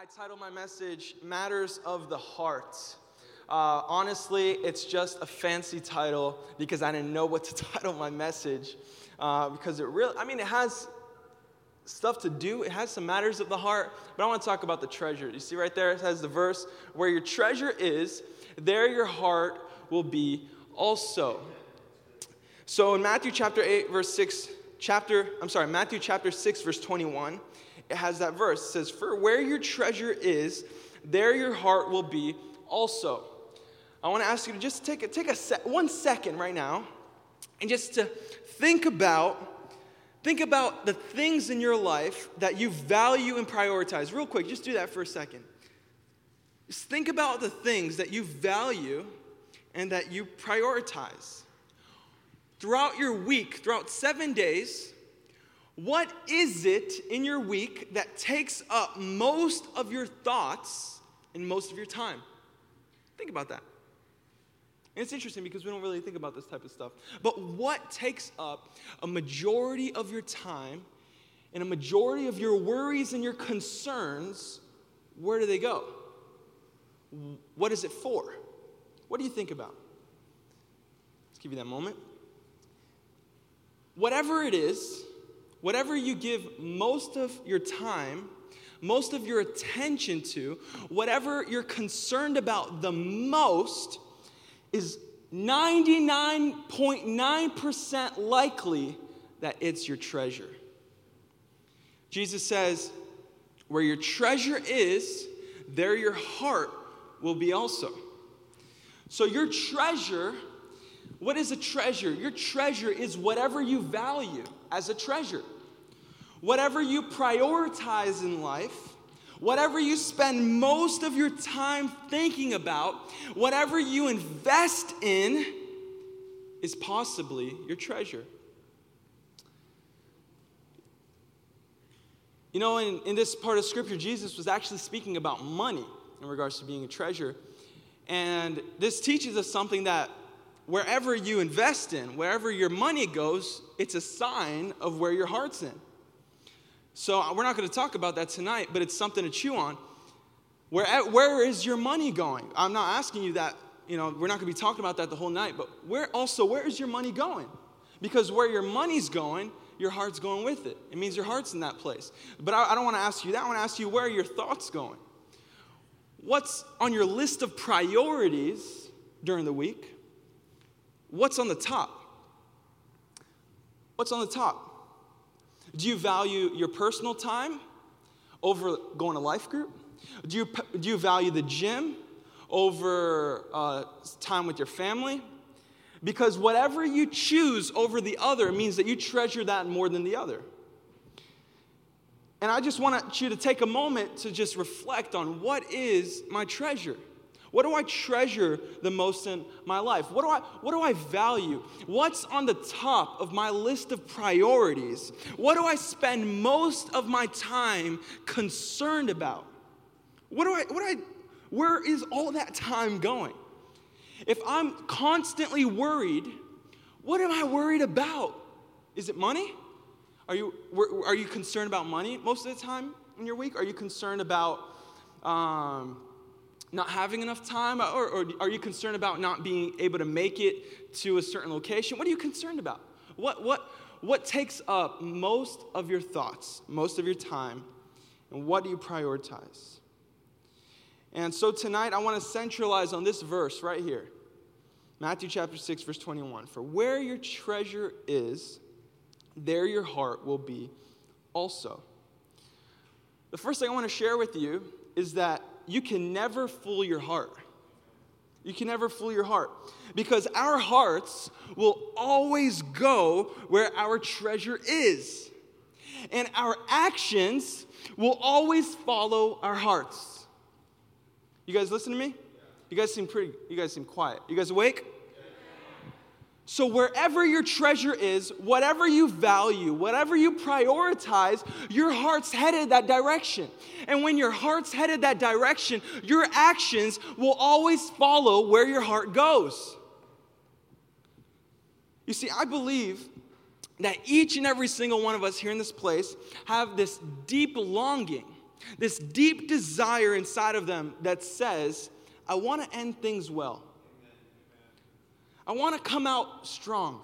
I titled my message Matters of the Heart. Uh, honestly, it's just a fancy title because I didn't know what to title my message. Uh, because it really, I mean, it has stuff to do, it has some matters of the heart, but I want to talk about the treasure. You see right there, it has the verse where your treasure is, there your heart will be also. So in Matthew chapter 8, verse 6, chapter, I'm sorry, Matthew chapter 6, verse 21, it has that verse. It says, For where your treasure is, there your heart will be also. I want to ask you to just take a, take a one second right now and just to think about think about the things in your life that you value and prioritize. Real quick, just do that for a second. Just think about the things that you value and that you prioritize. Throughout your week, throughout seven days, what is it in your week that takes up most of your thoughts and most of your time? Think about that. And it's interesting because we don't really think about this type of stuff. But what takes up a majority of your time and a majority of your worries and your concerns, where do they go? What is it for? What do you think about? Let's give you that moment. Whatever it is, whatever you give most of your time, most of your attention to, whatever you're concerned about the most, is 99.9% likely that it's your treasure. Jesus says, Where your treasure is, there your heart will be also. So, your treasure, what is a treasure? Your treasure is whatever you value as a treasure. Whatever you prioritize in life, whatever you spend most of your time thinking about, whatever you invest in, is possibly your treasure. You know, in, in this part of scripture, Jesus was actually speaking about money in regards to being a treasure. And this teaches us something that wherever you invest in, wherever your money goes, it's a sign of where your heart's in. So uh, we're not going to talk about that tonight, but it's something to chew on. Where, where is your money going? I'm not asking you that, you know, we're not going to be talking about that the whole night, but where also, where is your money going? Because where your money's going, your heart's going with it. It means your heart's in that place. But I, I don't want to ask you that. I want to ask you where your thoughts going? What's on your list of priorities during the week? What's on the top? What's on the top? Do you value your personal time over going to life group? Do you, do you value the gym over uh, time with your family? Because whatever you choose over the other means that you treasure that more than the other. And I just want you to take a moment to just reflect on what is my treasure? What do I treasure the most in my life? What do I, what do I value? What's on the top of my list of priorities? What do I spend most of my time concerned about? What do I, what do I, where is all that time going? If I'm constantly worried, what am I worried about? Is it money? Are you, are you concerned about money most of the time in your week? Are you concerned about um, not having enough time? Or, or, are you concerned about not being able to make it to a certain location? What are you concerned about? What, what, what takes up most of your thoughts, most of your time, and what do you prioritize? And so tonight, I want to centralize on this verse right here Matthew chapter 6, verse 21. For where your treasure is, there your heart will be also. The first thing I want to share with you is that you can never fool your heart. You can never fool your heart because our hearts will always go where our treasure is. And our actions will always follow our hearts. You guys listen to me? You guys seem pretty, you guys seem quiet. You guys awake? So, wherever your treasure is, whatever you value, whatever you prioritize, your heart's headed that direction. And when your heart's headed that direction, your actions will always follow where your heart goes. You see, I believe that each and every single one of us here in this place have this deep longing this deep desire inside of them that says, I want to end things well. I want to come out strong.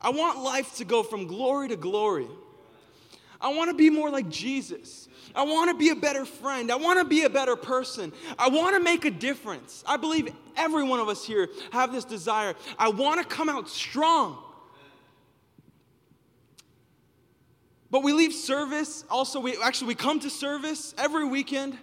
I want life to go from glory to glory. I want to be more like Jesus. I want to be a better friend. I want to be a better person. I want to make a difference. I believe every one of us here have this desire. I want to come out strong. But we leave service, also, we actually we come to service every weekend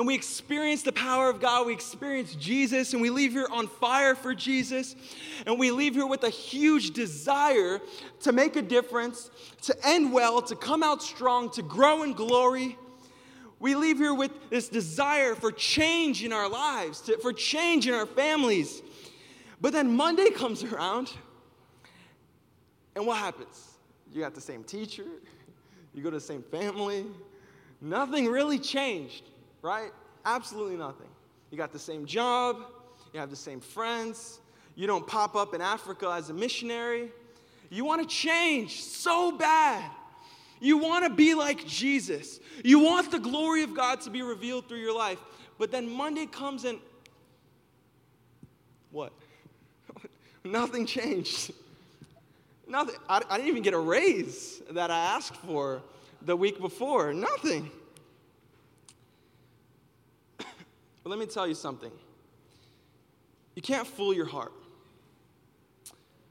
and we experience the power of God. We experience Jesus, and we leave here on fire for Jesus. And we leave here with a huge desire to make a difference, to end well, to come out strong, to grow in glory. We leave here with this desire for change in our lives, to, for change in our families. But then Monday comes around, and what happens? You got the same teacher, you go to the same family, nothing really changed, right? Absolutely nothing. You got the same job, you have the same friends, you don't pop up in Africa as a missionary. You want to change so bad. You want to be like Jesus. You want the glory of God to be revealed through your life. But then Monday comes and what? Nothing changed. Nothing. I, I, didn't even get a raise that I asked for the week before. Nothing. but let me tell you something. You can't fool your heart.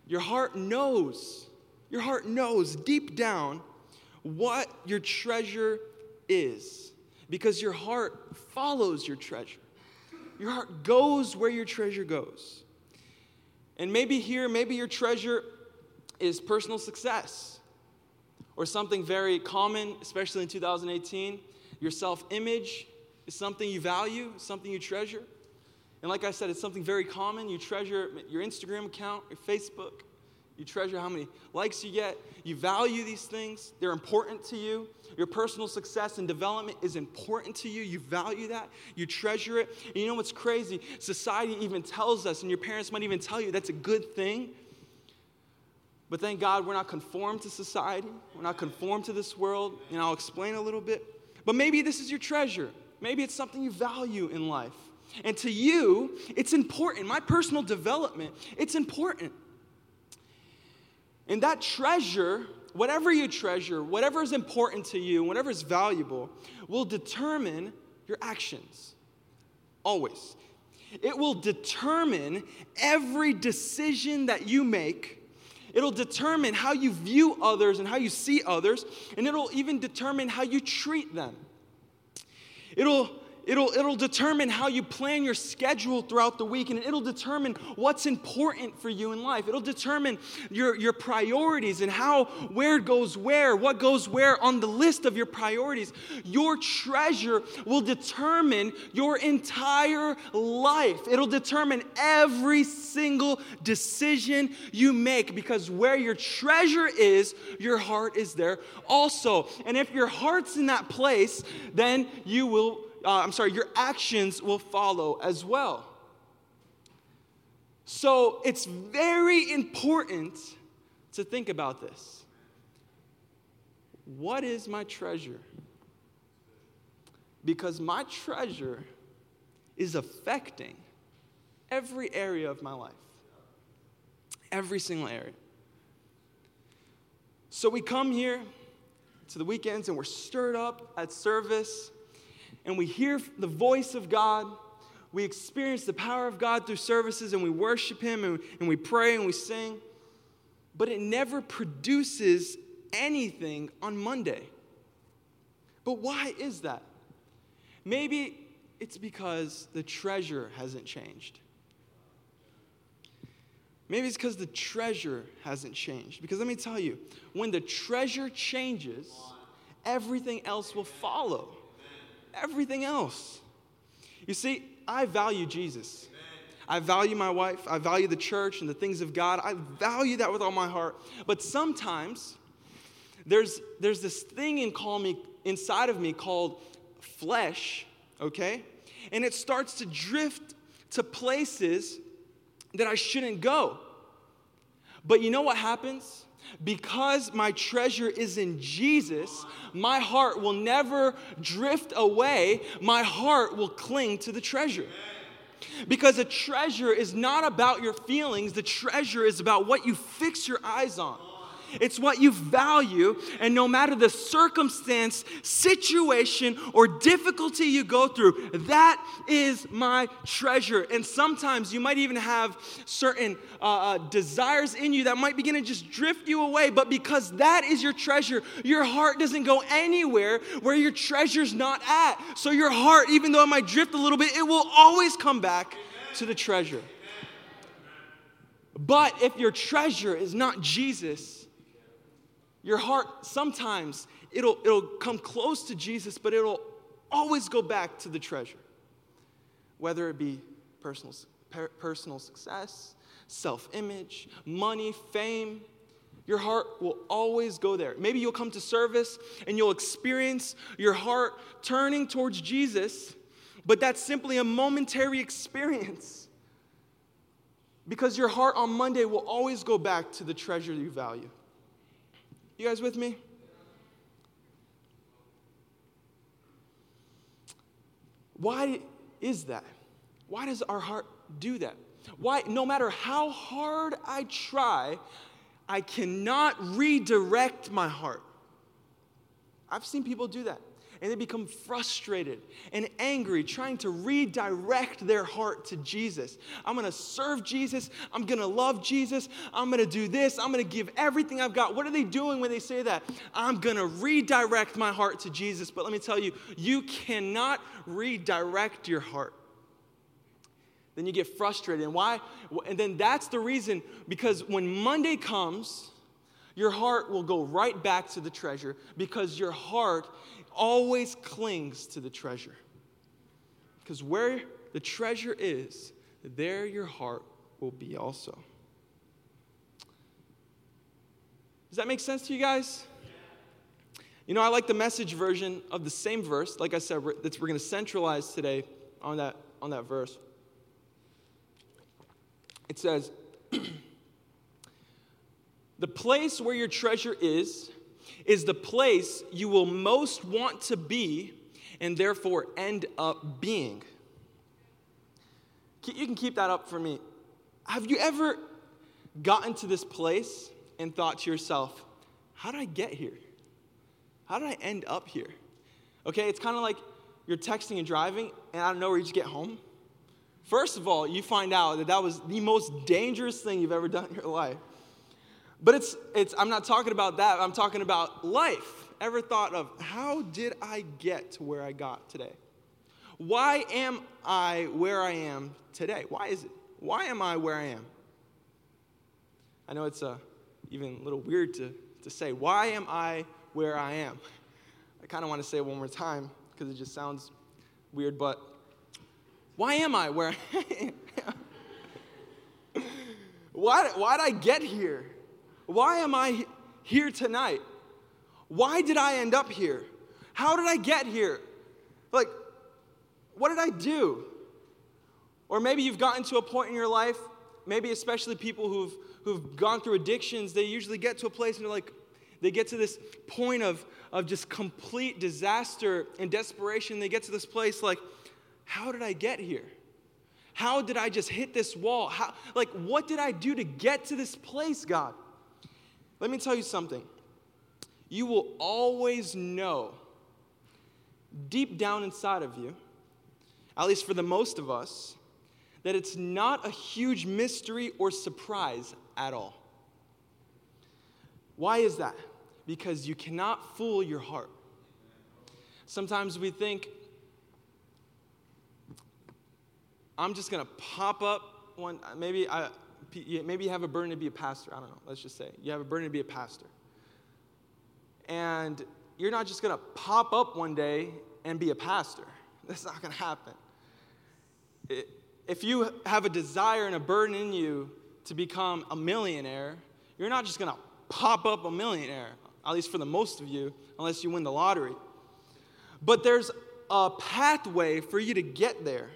Your heart knows, your heart knows deep down what your treasure is because your heart follows your treasure. Your heart goes where your treasure goes. And maybe here, maybe your treasure is personal success or something very common, especially in 2018. Your self image is something you value, something you treasure. And like I said, it's something very common. You treasure your Instagram account, your Facebook. You treasure how many likes you get. You value these things, they're important to you. Your personal success and development is important to you. You value that, you treasure it. And you know what's crazy? Society even tells us, and your parents might even tell you that's a good thing. But thank God we're not conformed to society. We're not conformed to this world. And I'll explain a little bit. But maybe this is your treasure. Maybe it's something you value in life. And to you, it's important. My personal development, it's important. And that treasure, whatever you treasure, whatever is important to you, whatever is valuable, will determine your actions. Always. It will determine every decision that you make It'll determine how you view others and how you see others, and it'll even determine how you treat them. It'll It'll, it'll determine how you plan your schedule throughout the week, and it'll determine what's important for you in life. It'll determine your, your priorities and how, where goes where, what goes where on the list of your priorities. Your treasure will determine your entire life. It'll determine every single decision you make because where your treasure is, your heart is there also. And if your heart's in that place, then you will uh, I'm sorry, your actions will follow as well. So it's very important to think about this. What is my treasure? Because my treasure is affecting every area of my life, every single area. So we come here to the weekends and we're stirred up at service and we hear the voice of God. We experience the power of God through services and we worship Him and, and we pray and we sing. But it never produces anything on Monday. But why is that? Maybe it's because the treasure hasn't changed. Maybe it's because the treasure hasn't changed. Because let me tell you, when the treasure changes, everything else will follow everything else. You see, I value Jesus. I value my wife. I value the church and the things of God. I value that with all my heart. But sometimes there's, there's this thing in call me, inside of me called flesh, okay? And it starts to drift to places that I shouldn't go. But you know what happens? Because my treasure is in Jesus, my heart will never drift away. My heart will cling to the treasure. Because a treasure is not about your feelings, the treasure is about what you fix your eyes on. It's what you value, and no matter the circumstance, situation, or difficulty you go through, that is my treasure. And sometimes you might even have certain uh, uh, desires in you that might begin to just drift you away, but because that is your treasure, your heart doesn't go anywhere where your treasure's not at. So your heart, even though it might drift a little bit, it will always come back to the treasure. But if your treasure is not Jesus, your heart, sometimes it'll, it'll come close to Jesus, but it'll always go back to the treasure. Whether it be personal, per, personal success, self image, money, fame, your heart will always go there. Maybe you'll come to service and you'll experience your heart turning towards Jesus, but that's simply a momentary experience. Because your heart on Monday will always go back to the treasure you value. You guys with me? Why is that? Why does our heart do that? Why, no matter how hard I try, I cannot redirect my heart. I've seen people do that and they become frustrated and angry trying to redirect their heart to Jesus. I'm gonna serve Jesus. I'm gonna love Jesus. I'm gonna do this. I'm gonna give everything I've got. What are they doing when they say that? I'm gonna redirect my heart to Jesus. But let me tell you, you cannot redirect your heart. Then you get frustrated. And why? And then that's the reason because when Monday comes, your heart will go right back to the treasure because your heart always clings to the treasure. Because where the treasure is, there your heart will be also. Does that make sense to you guys? You know, I like the message version of the same verse. Like I said, we're, we're going to centralize today on that, on that verse. It says, The place where your treasure is, is the place you will most want to be and therefore end up being. You can keep that up for me. Have you ever gotten to this place and thought to yourself, how did I get here? How did I end up here? Okay, it's kind of like you're texting and driving, and I don't know where you just get home. First of all, you find out that that was the most dangerous thing you've ever done in your life. But it's, it's, I'm not talking about that. I'm talking about life. Ever thought of how did I get to where I got today? Why am I where I am today? Why is it? Why am I where I am? I know it's uh, even a little weird to, to say. Why am I where I am? I kind of want to say it one more time because it just sounds weird, but why am I where I am? why, why did I get here? Why am I here tonight? Why did I end up here? How did I get here? Like, what did I do? Or maybe you've gotten to a point in your life, maybe especially people who've, who've gone through addictions, they usually get to a place and they're like, they get to this point of, of just complete disaster and desperation. They get to this place like, how did I get here? How did I just hit this wall? How, like, what did I do to get to this place, God? Let me tell you something. You will always know deep down inside of you, at least for the most of us, that it's not a huge mystery or surprise at all. Why is that? Because you cannot fool your heart. Sometimes we think, I'm just to pop up one, maybe I, maybe you have a burden to be a pastor. I don't know. Let's just say you have a burden to be a pastor. And you're not just going to pop up one day and be a pastor. That's not going to happen. if you have a desire and a burden in you to become a millionaire, you're not just going to pop up a millionaire, at least for the most of you, unless you win the lottery. But there's a pathway for you to get there.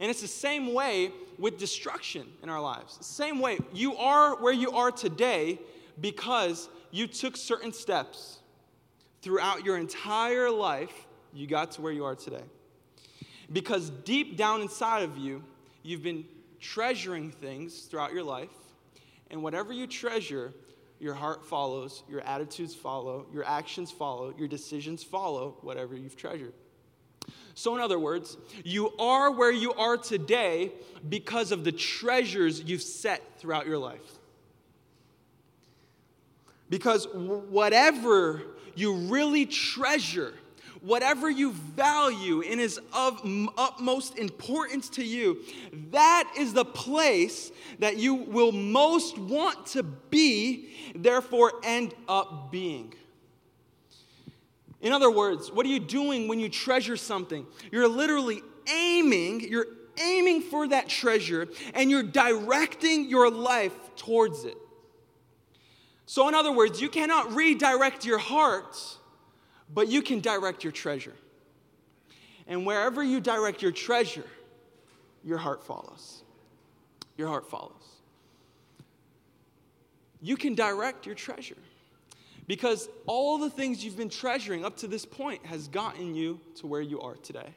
And it's the same way with destruction in our lives. Same way, you are where you are today because you took certain steps throughout your entire life, you got to where you are today. Because deep down inside of you, you've been treasuring things throughout your life, and whatever you treasure, your heart follows, your attitudes follow, your actions follow, your decisions follow whatever you've treasured. So, in other words, you are where you are today because of the treasures you've set throughout your life. Because whatever you really treasure, whatever you value and is of utmost importance to you, that is the place that you will most want to be, therefore, end up being. In other words, what are you doing when you treasure something? You're literally aiming, you're aiming for that treasure, and you're directing your life towards it. So, in other words, you cannot redirect your heart, but you can direct your treasure. And wherever you direct your treasure, your heart follows. Your heart follows. You can direct your treasure because all the things you've been treasuring up to this point has gotten you to where you are today.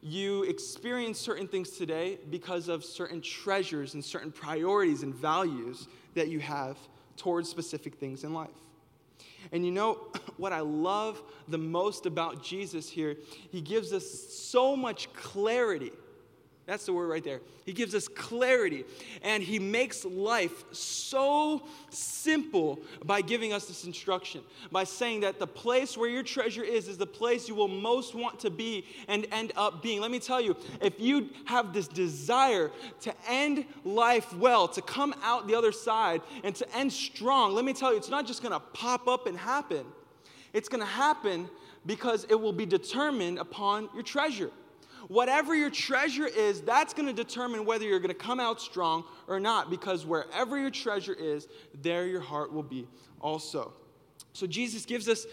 You experience certain things today because of certain treasures and certain priorities and values that you have towards specific things in life. And you know what I love the most about Jesus here? He gives us so much clarity that's the word right there. He gives us clarity and he makes life so simple by giving us this instruction, by saying that the place where your treasure is is the place you will most want to be and end up being. Let me tell you, if you have this desire to end life well, to come out the other side and to end strong, let me tell you, it's not just gonna pop up and happen. It's gonna happen because it will be determined upon your treasure. Whatever your treasure is, that's going to determine whether you're going to come out strong or not, because wherever your treasure is, there your heart will be also. So Jesus gives us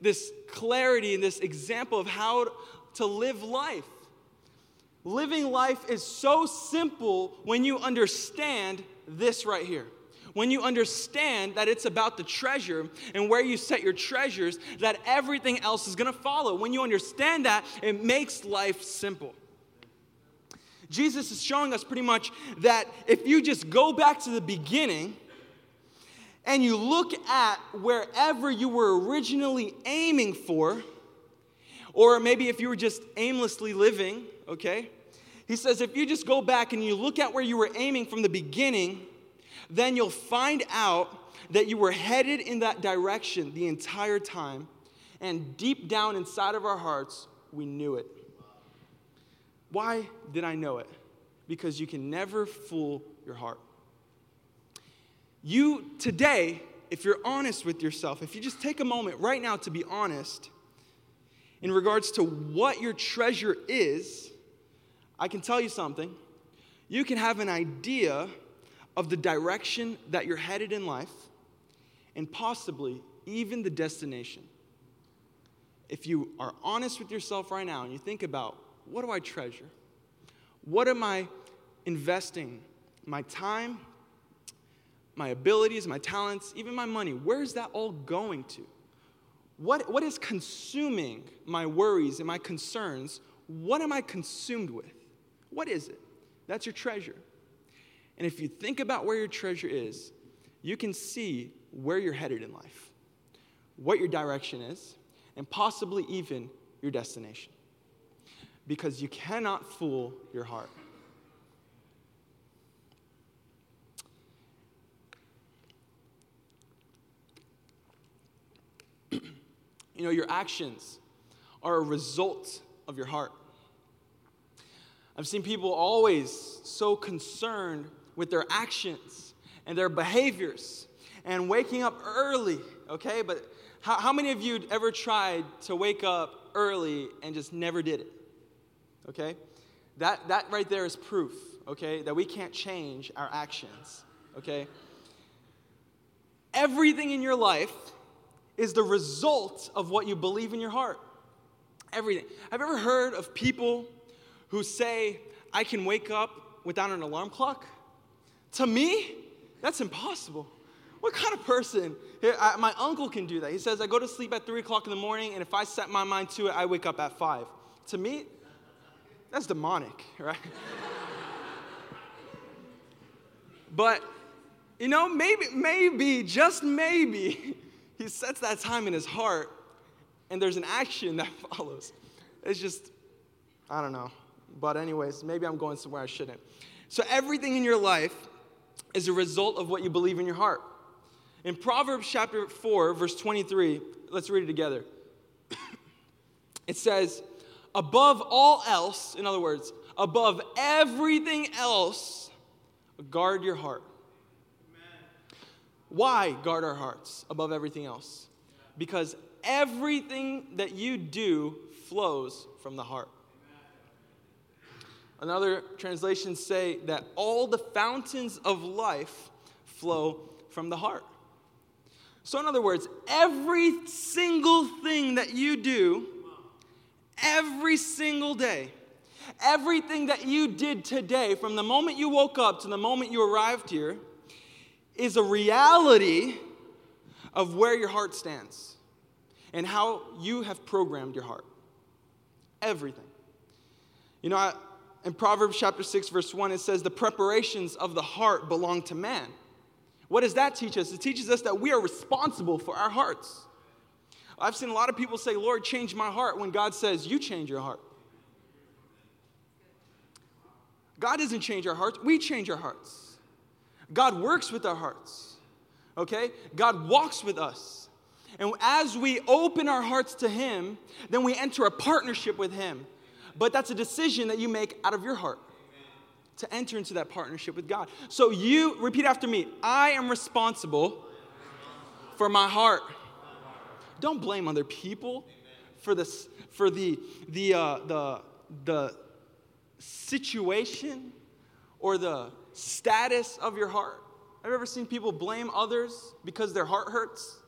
this clarity and this example of how to live life. Living life is so simple when you understand this right here when you understand that it's about the treasure and where you set your treasures, that everything else is going to follow. When you understand that, it makes life simple. Jesus is showing us pretty much that if you just go back to the beginning and you look at wherever you were originally aiming for, or maybe if you were just aimlessly living, okay? He says if you just go back and you look at where you were aiming from the beginning, then you'll find out that you were headed in that direction the entire time, and deep down inside of our hearts, we knew it. Why did I know it? Because you can never fool your heart. You, today, if you're honest with yourself, if you just take a moment right now to be honest in regards to what your treasure is, I can tell you something. You can have an idea of the direction that you're headed in life and possibly even the destination. If you are honest with yourself right now and you think about what do I treasure? What am I investing my time, my abilities, my talents, even my money? Where is that all going to? What, what is consuming my worries and my concerns? What am I consumed with? What is it? That's your treasure. And if you think about where your treasure is, you can see where you're headed in life, what your direction is, and possibly even your destination. Because you cannot fool your heart. you know, your actions are a result of your heart. I've seen people always so concerned with their actions and their behaviors and waking up early, okay? But how, how many of you ever tried to wake up early and just never did it? Okay? That, that right there is proof, okay, that we can't change our actions, okay? Everything in your life is the result of what you believe in your heart. Everything. Have you ever heard of people who say, I can wake up without an alarm clock? To me, that's impossible. What kind of person? I, my uncle can do that. He says, I go to sleep at 3 o'clock in the morning, and if I set my mind to it, I wake up at 5. To me, that's demonic, right? but, you know, maybe, maybe, just maybe, he sets that time in his heart, and there's an action that follows. It's just, I don't know. But, anyways, maybe I'm going somewhere I shouldn't. So, everything in your life is a result of what you believe in your heart. In Proverbs chapter 4, verse 23, let's read it together. it says, Above all else, in other words, above everything else, guard your heart. Amen. Why guard our hearts above everything else? Because everything that you do flows from the heart. Another translations say that all the fountains of life flow from the heart. So, in other words, every single thing that you do, every single day, everything that you did today, from the moment you woke up to the moment you arrived here, is a reality of where your heart stands and how you have programmed your heart. Everything. You know, I, in Proverbs chapter 6, verse 1, it says, The preparations of the heart belong to man. What does that teach us? It teaches us that we are responsible for our hearts. I've seen a lot of people say, Lord, change my heart, when God says, You change your heart. God doesn't change our hearts, we change our hearts. God works with our hearts, okay? God walks with us. And as we open our hearts to Him, then we enter a partnership with Him. But that's a decision that you make out of your heart to enter into that partnership with God. So you repeat after me I am responsible for my heart. Don't blame other people for this for the the uh, the the situation or the status of your heart. Have you ever seen people blame others because their heart hurts?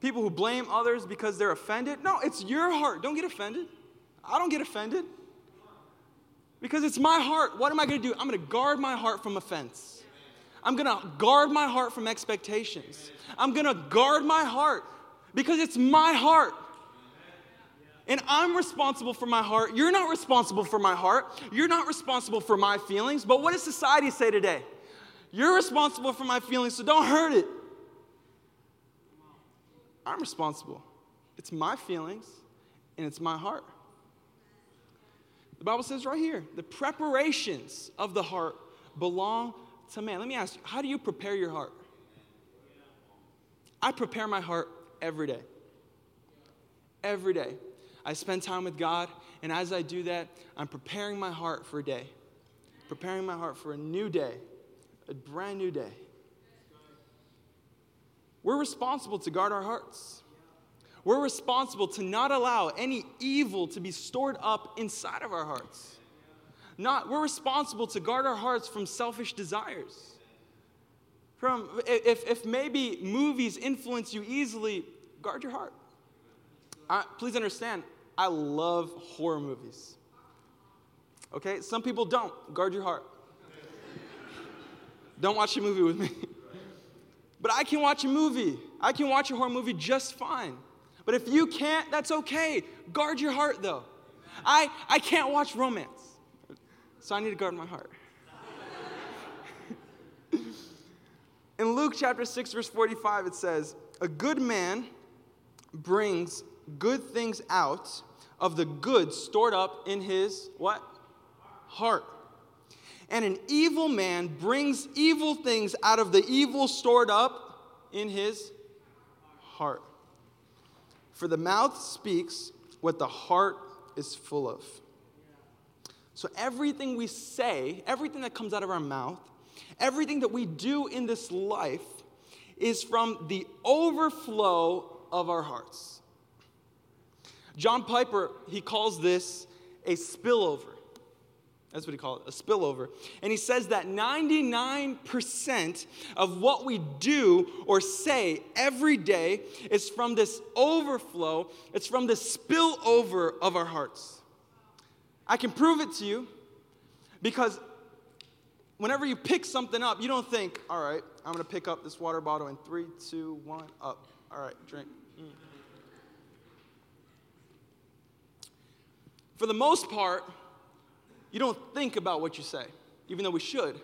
People who blame others because they're offended? No, it's your heart. Don't get offended. I don't get offended. Because it's my heart. What am I going to do? I'm going to guard my heart from offense. I'm going to guard my heart from expectations. I'm going to guard my heart because it's my heart. And I'm responsible for my heart. You're not responsible for my heart. You're not responsible for my feelings. But what does society say today? You're responsible for my feelings, so don't hurt it. I'm responsible. It's my feelings and it's my heart. The Bible says right here the preparations of the heart belong to man. Let me ask you, how do you prepare your heart? I prepare my heart every day. Every day. I spend time with God, and as I do that, I'm preparing my heart for a day, preparing my heart for a new day, a brand new day. We're responsible to guard our hearts. We're responsible to not allow any evil to be stored up inside of our hearts. Not, we're responsible to guard our hearts from selfish desires. From if, if maybe movies influence you easily, guard your heart. I, please understand, I love horror movies. Okay, some people don't. Guard your heart. don't watch a movie with me. but I can watch a movie. I can watch a horror movie just fine. But if you can't, that's okay. Guard your heart, though. I, I can't watch romance, so I need to guard my heart. In Luke chapter 6, verse 45, it says, A good man brings good things out of the good stored up in his what? Heart. And an evil man brings evil things out of the evil stored up in his heart. For the mouth speaks what the heart is full of. So everything we say, everything that comes out of our mouth, everything that we do in this life is from the overflow of our hearts. John Piper, he calls this a spillover. That's what he called it, a spillover. And he says that 99% of what we do or say every day is from this overflow, it's from this spillover of our hearts. I can prove it to you because whenever you pick something up, you don't think, all right, I'm going to pick up this water bottle in three, two, one, up. All right, drink. Mm. For the most part, you don't think about what you say, even though we should.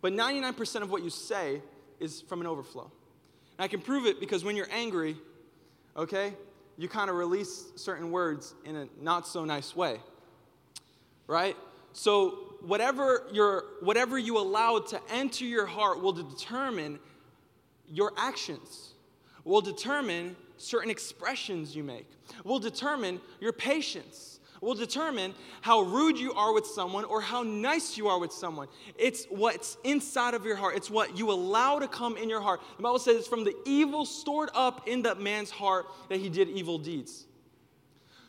But 99% of what you say is from an overflow. And I can prove it because when you're angry, okay, you kind of release certain words in a not so nice way. Right? So whatever you whatever you allow to enter your heart will determine your actions. Will determine certain expressions you make. Will determine your patience will determine how rude you are with someone or how nice you are with someone. It's what's inside of your heart, it's what you allow to come in your heart. The Bible says it's from the evil stored up in that man's heart that he did evil deeds.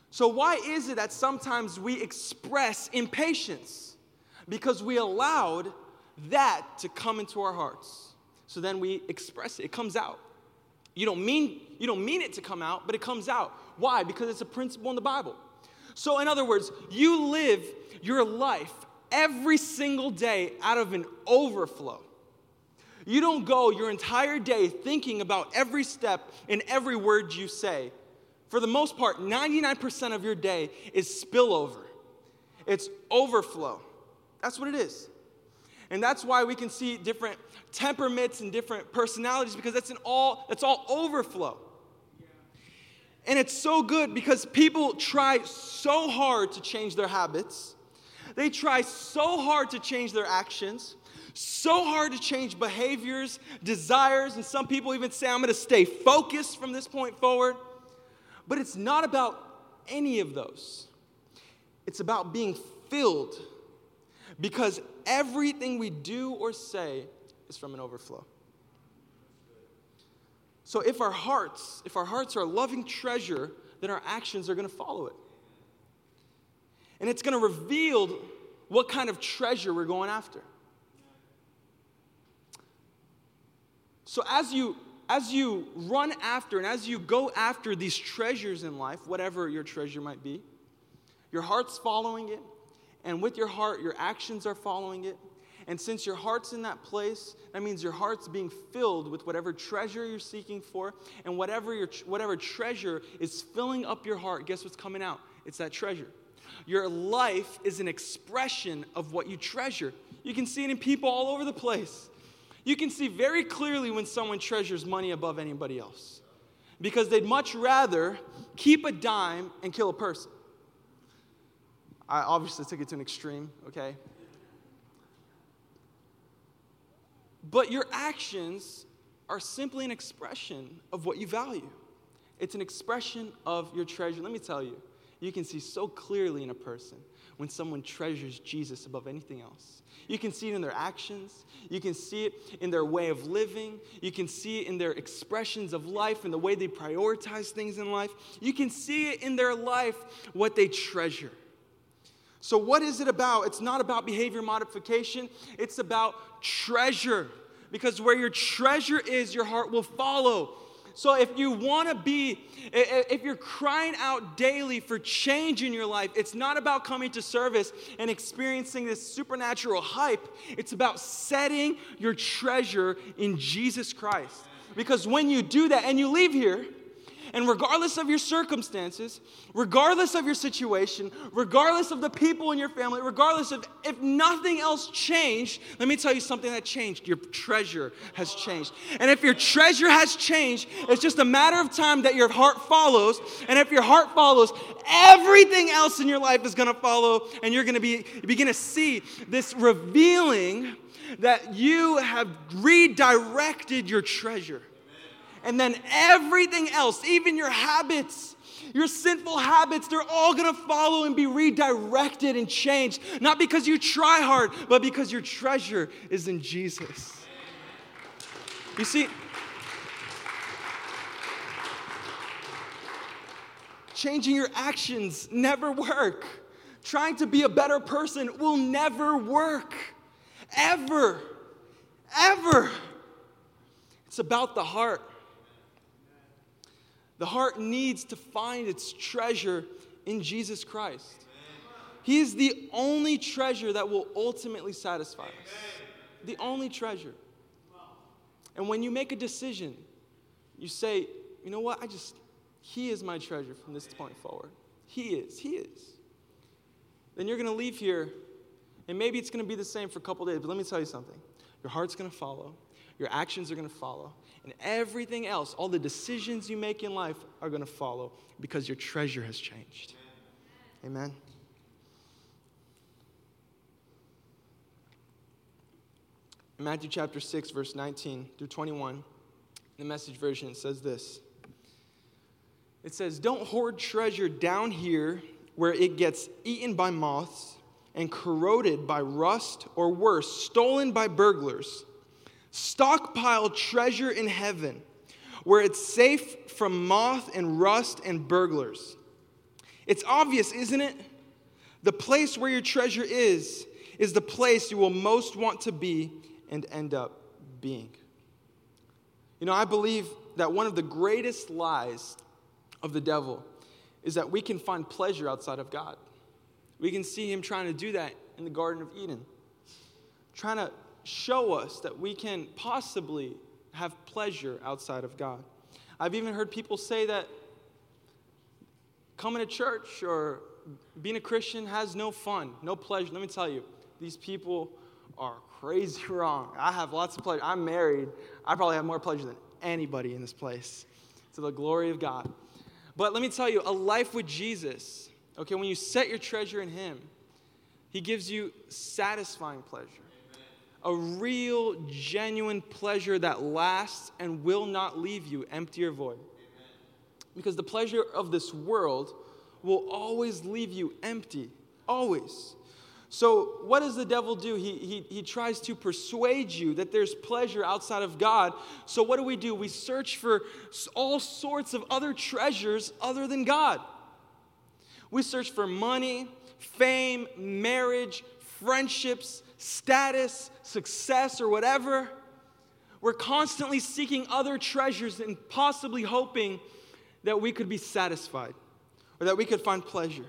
So, why is it that sometimes we express impatience? Because we allowed that to come into our hearts. So then we express it, it comes out. You don't mean you don't mean it to come out, but it comes out. Why? Because it's a principle in the Bible. So, in other words, you live your life every single day out of an overflow. You don't go your entire day thinking about every step and every word you say. For the most part, 99% of your day is spillover, it's overflow. That's what it is. And that's why we can see different temperaments and different personalities because that's an all that's all overflow. And it's so good because people try so hard to change their habits. They try so hard to change their actions, so hard to change behaviors, desires, and some people even say, I'm gonna stay focused from this point forward. But it's not about any of those. It's about being filled because everything we do or say is from an overflow. So if our hearts, if our hearts are a loving treasure, then our actions are going to follow it. And it's going to reveal what kind of treasure we're going after. So as you as you run after and as you go after these treasures in life, whatever your treasure might be, your heart's following it, and with your heart, your actions are following it, and since your heart's in that place, that means your heart's being filled with whatever treasure you're seeking for. And whatever, your, whatever treasure is filling up your heart, guess what's coming out? It's that treasure. Your life is an expression of what you treasure. You can see it in people all over the place. You can see very clearly when someone treasures money above anybody else because they'd much rather keep a dime and kill a person. I obviously took it to an extreme, okay? But your actions are simply an expression of what you value. It's an expression of your treasure. Let me tell you, you can see so clearly in a person when someone treasures Jesus above anything else. You can see it in their actions. You can see it in their way of living. You can see it in their expressions of life and the way they prioritize things in life. You can see it in their life what they treasure. So, what is it about? It's not about behavior modification, it's about treasure. Because where your treasure is, your heart will follow. So, if you want to be, if you're crying out daily for change in your life, it's not about coming to service and experiencing this supernatural hype. It's about setting your treasure in Jesus Christ. Because when you do that and you leave here, and regardless of your circumstances, regardless of your situation, regardless of the people in your family, regardless of if nothing else changed, let me tell you something that changed. Your treasure has changed. And if your treasure has changed, it's just a matter of time that your heart follows. And if your heart follows, everything else in your life is going to follow. And you're going to be, begin to see this revealing that you have redirected your treasure. And then everything else, even your habits, your sinful habits, they're all gonna follow and be redirected and changed. Not because you try hard, but because your treasure is in Jesus. You see, changing your actions never work. Trying to be a better person will never work. Ever. Ever. It's about the heart. The heart needs to find its treasure in Jesus Christ. He is the only treasure that will ultimately satisfy us. The only treasure. And when you make a decision, you say, you know what? I just, He is my treasure from this point forward. He is. He is. Then you're going to leave here, and maybe it's going to be the same for a couple days, but let me tell you something. Your heart's going to follow, your actions are going to follow, and everything else, all the decisions you make in life are going to follow because your treasure has changed. Amen. In Matthew chapter 6, verse 19 through 21, the message version says this. It says, Don't hoard treasure down here where it gets eaten by moths and corroded by rust, or worse, stolen by burglars. Stockpile treasure in heaven where it's safe from moth and rust and burglars. It's obvious, isn't it? The place where your treasure is, is the place you will most want to be and end up being. You know, I believe that one of the greatest lies of the devil is that we can find pleasure outside of God. We can see him trying to do that in the Garden of Eden, trying to show us that we can possibly have pleasure outside of God. I've even heard people say that coming to church or being a Christian has no fun, no pleasure. Let me tell you, these people are crazy wrong. I have lots of pleasure. I'm married. I probably have more pleasure than anybody in this place to the glory of God. But let me tell you, a life with Jesus, okay, when you set your treasure in Him, He gives you satisfying pleasure. A real, genuine pleasure that lasts and will not leave you empty or void. Because the pleasure of this world will always leave you empty. Always. So, what does the devil do? He, he, he tries to persuade you that there's pleasure outside of God. So, what do we do? We search for all sorts of other treasures other than God. We search for money, fame, marriage, friendships, status, success, or whatever. We're constantly seeking other treasures and possibly hoping that we could be satisfied or that we could find pleasure.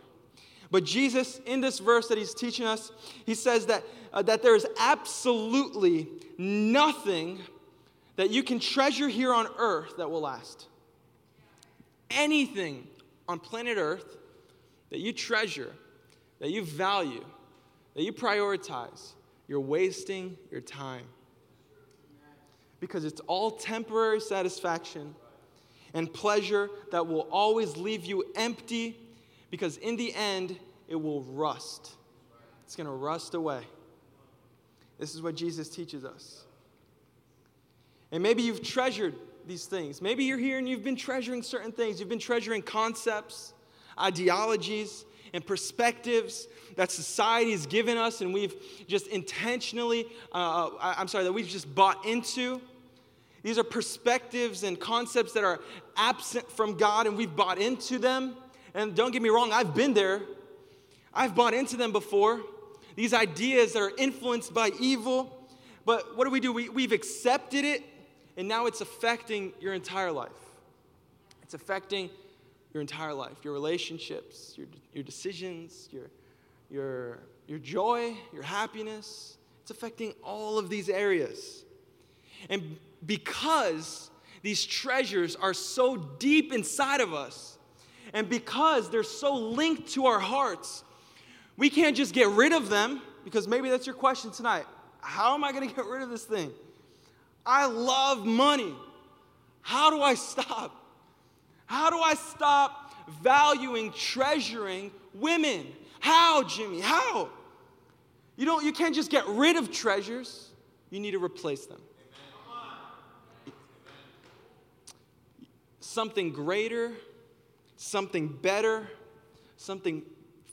But Jesus, in this verse that he's teaching us, he says that, uh, that there is absolutely nothing that you can treasure here on earth that will last. Anything on planet earth that you treasure, that you value, that you prioritize, you're wasting your time. Because it's all temporary satisfaction and pleasure that will always leave you empty because in the end, it will rust. It's going to rust away. This is what Jesus teaches us. And maybe you've treasured these things. Maybe you're here and you've been treasuring certain things. You've been treasuring concepts, ideologies, and perspectives that society has given us, and we've just intentionally, uh, I'm sorry, that we've just bought into. These are perspectives and concepts that are absent from God, and we've bought into them. And don't get me wrong, I've been there. I've bought into them before. These ideas that are influenced by evil. But what do we do? We, we've accepted it, and now it's affecting your entire life. It's affecting your entire life, your relationships, your, your decisions, your, your, your joy, your happiness. It's affecting all of these areas. And because these treasures are so deep inside of us, and because they're so linked to our hearts, we can't just get rid of them because maybe that's your question tonight. How am I going to get rid of this thing? I love money. How do I stop? How do I stop valuing, treasuring women? How, Jimmy? How? You don't you can't just get rid of treasures. You need to replace them. Something greater something better, something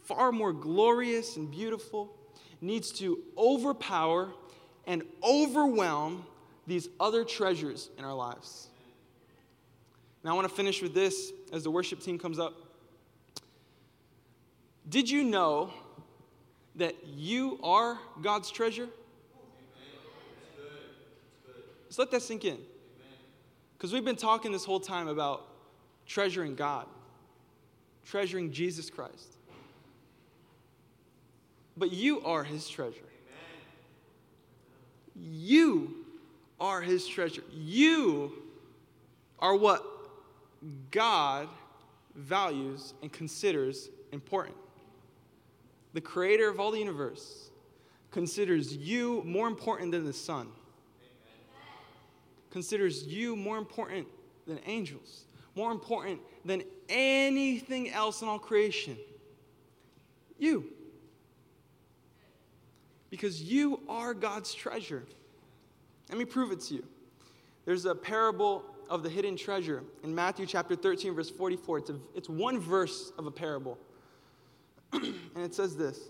far more glorious and beautiful, needs to overpower and overwhelm these other treasures in our lives. Now, I want to finish with this as the worship team comes up. Did you know that you are God's treasure? Let's let that sink in. Because we've been talking this whole time about treasuring God treasuring Jesus Christ. but you are his treasure. You are his treasure. You are what God values and considers important. The creator of all the universe considers you more important than the sun, considers you more important than angels, more important than anything else in all creation. You. Because you are God's treasure. Let me prove it to you. There's a parable of the hidden treasure in Matthew chapter 13, verse 44. It's, a, it's one verse of a parable. and it says this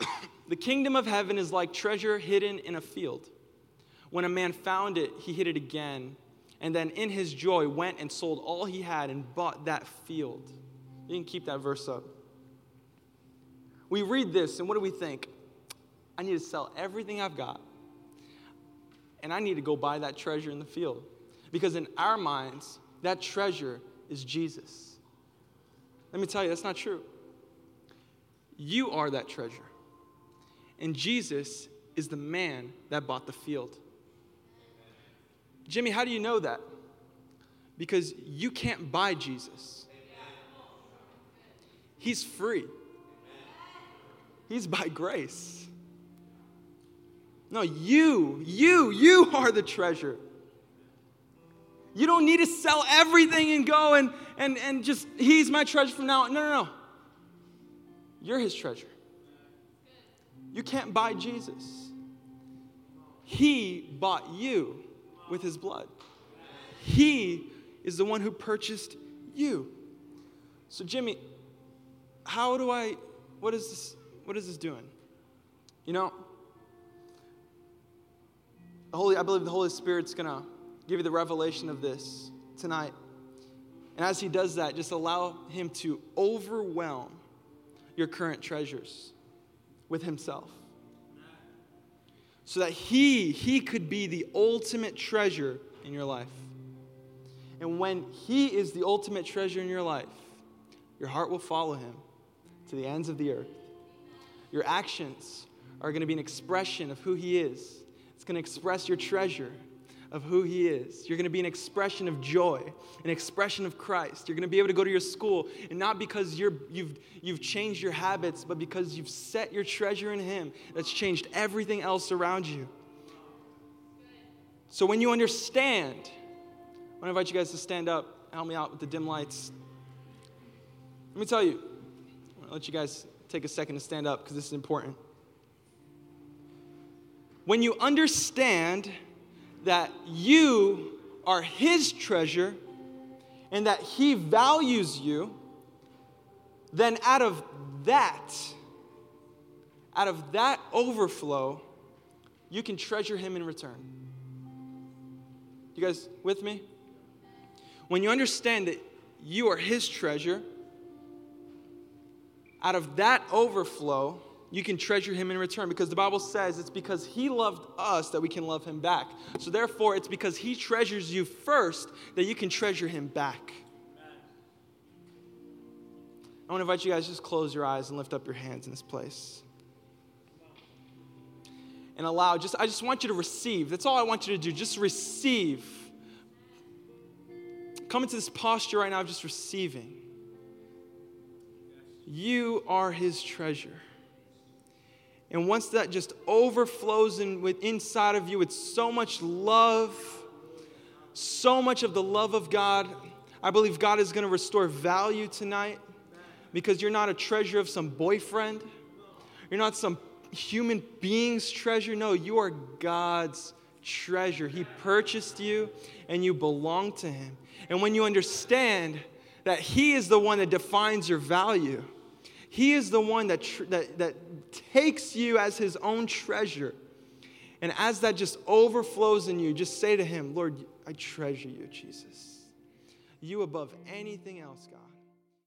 The kingdom of heaven is like treasure hidden in a field. When a man found it, he hid it again, and then in his joy went and sold all he had and bought that field. You can keep that verse up. We read this, and what do we think? I need to sell everything I've got, and I need to go buy that treasure in the field. Because in our minds, that treasure is Jesus. Let me tell you, that's not true. You are that treasure. And Jesus is the man that bought the field. Jimmy, how do you know that? Because you can't buy Jesus. He's free. He's by grace. No, you, you, you are the treasure. You don't need to sell everything and go and, and, and just, he's my treasure from now on. No, no, no. You're his treasure. You can't buy Jesus. He bought you with his blood. He is the one who purchased you. So, Jimmy, how do I, what is this, what is this doing? You know, the Holy, I believe the Holy Spirit's gonna give you the revelation of this tonight. And as he does that, just allow him to overwhelm your current treasures with himself. So that he, he could be the ultimate treasure in your life. And when he is the ultimate treasure in your life, your heart will follow him to the ends of the earth. Your actions are going to be an expression of who he is. It's going to express your treasure of who He is. You're going to be an expression of joy, an expression of Christ. You're going to be able to go to your school, and not because you're, you've, you've changed your habits, but because you've set your treasure in Him that's changed everything else around you. So when you understand, I want to invite you guys to stand up, help me out with the dim lights. Let me tell you, to let you guys take a second to stand up because this is important. When you understand that you are His treasure and that He values you, then out of that, out of that overflow, you can treasure Him in return. You guys with me? When you understand that you are His treasure, out of that overflow, you can treasure him in return because the Bible says it's because he loved us that we can love him back. So, therefore, it's because he treasures you first that you can treasure him back. I want to invite you guys just close your eyes and lift up your hands in this place. And allow, just I just want you to receive. That's all I want you to do. Just receive. Come into this posture right now of just receiving. You are his treasure. And once that just overflows in, with, inside of you with so much love, so much of the love of God, I believe God is going to restore value tonight because you're not a treasure of some boyfriend. You're not some human being's treasure. No, you are God's treasure. He purchased you and you belong to Him. And when you understand that He is the one that defines your value, he is the one that, tr- that, that takes you as his own treasure. And as that just overflows in you, just say to him, Lord, I treasure you, Jesus. You above anything else, God.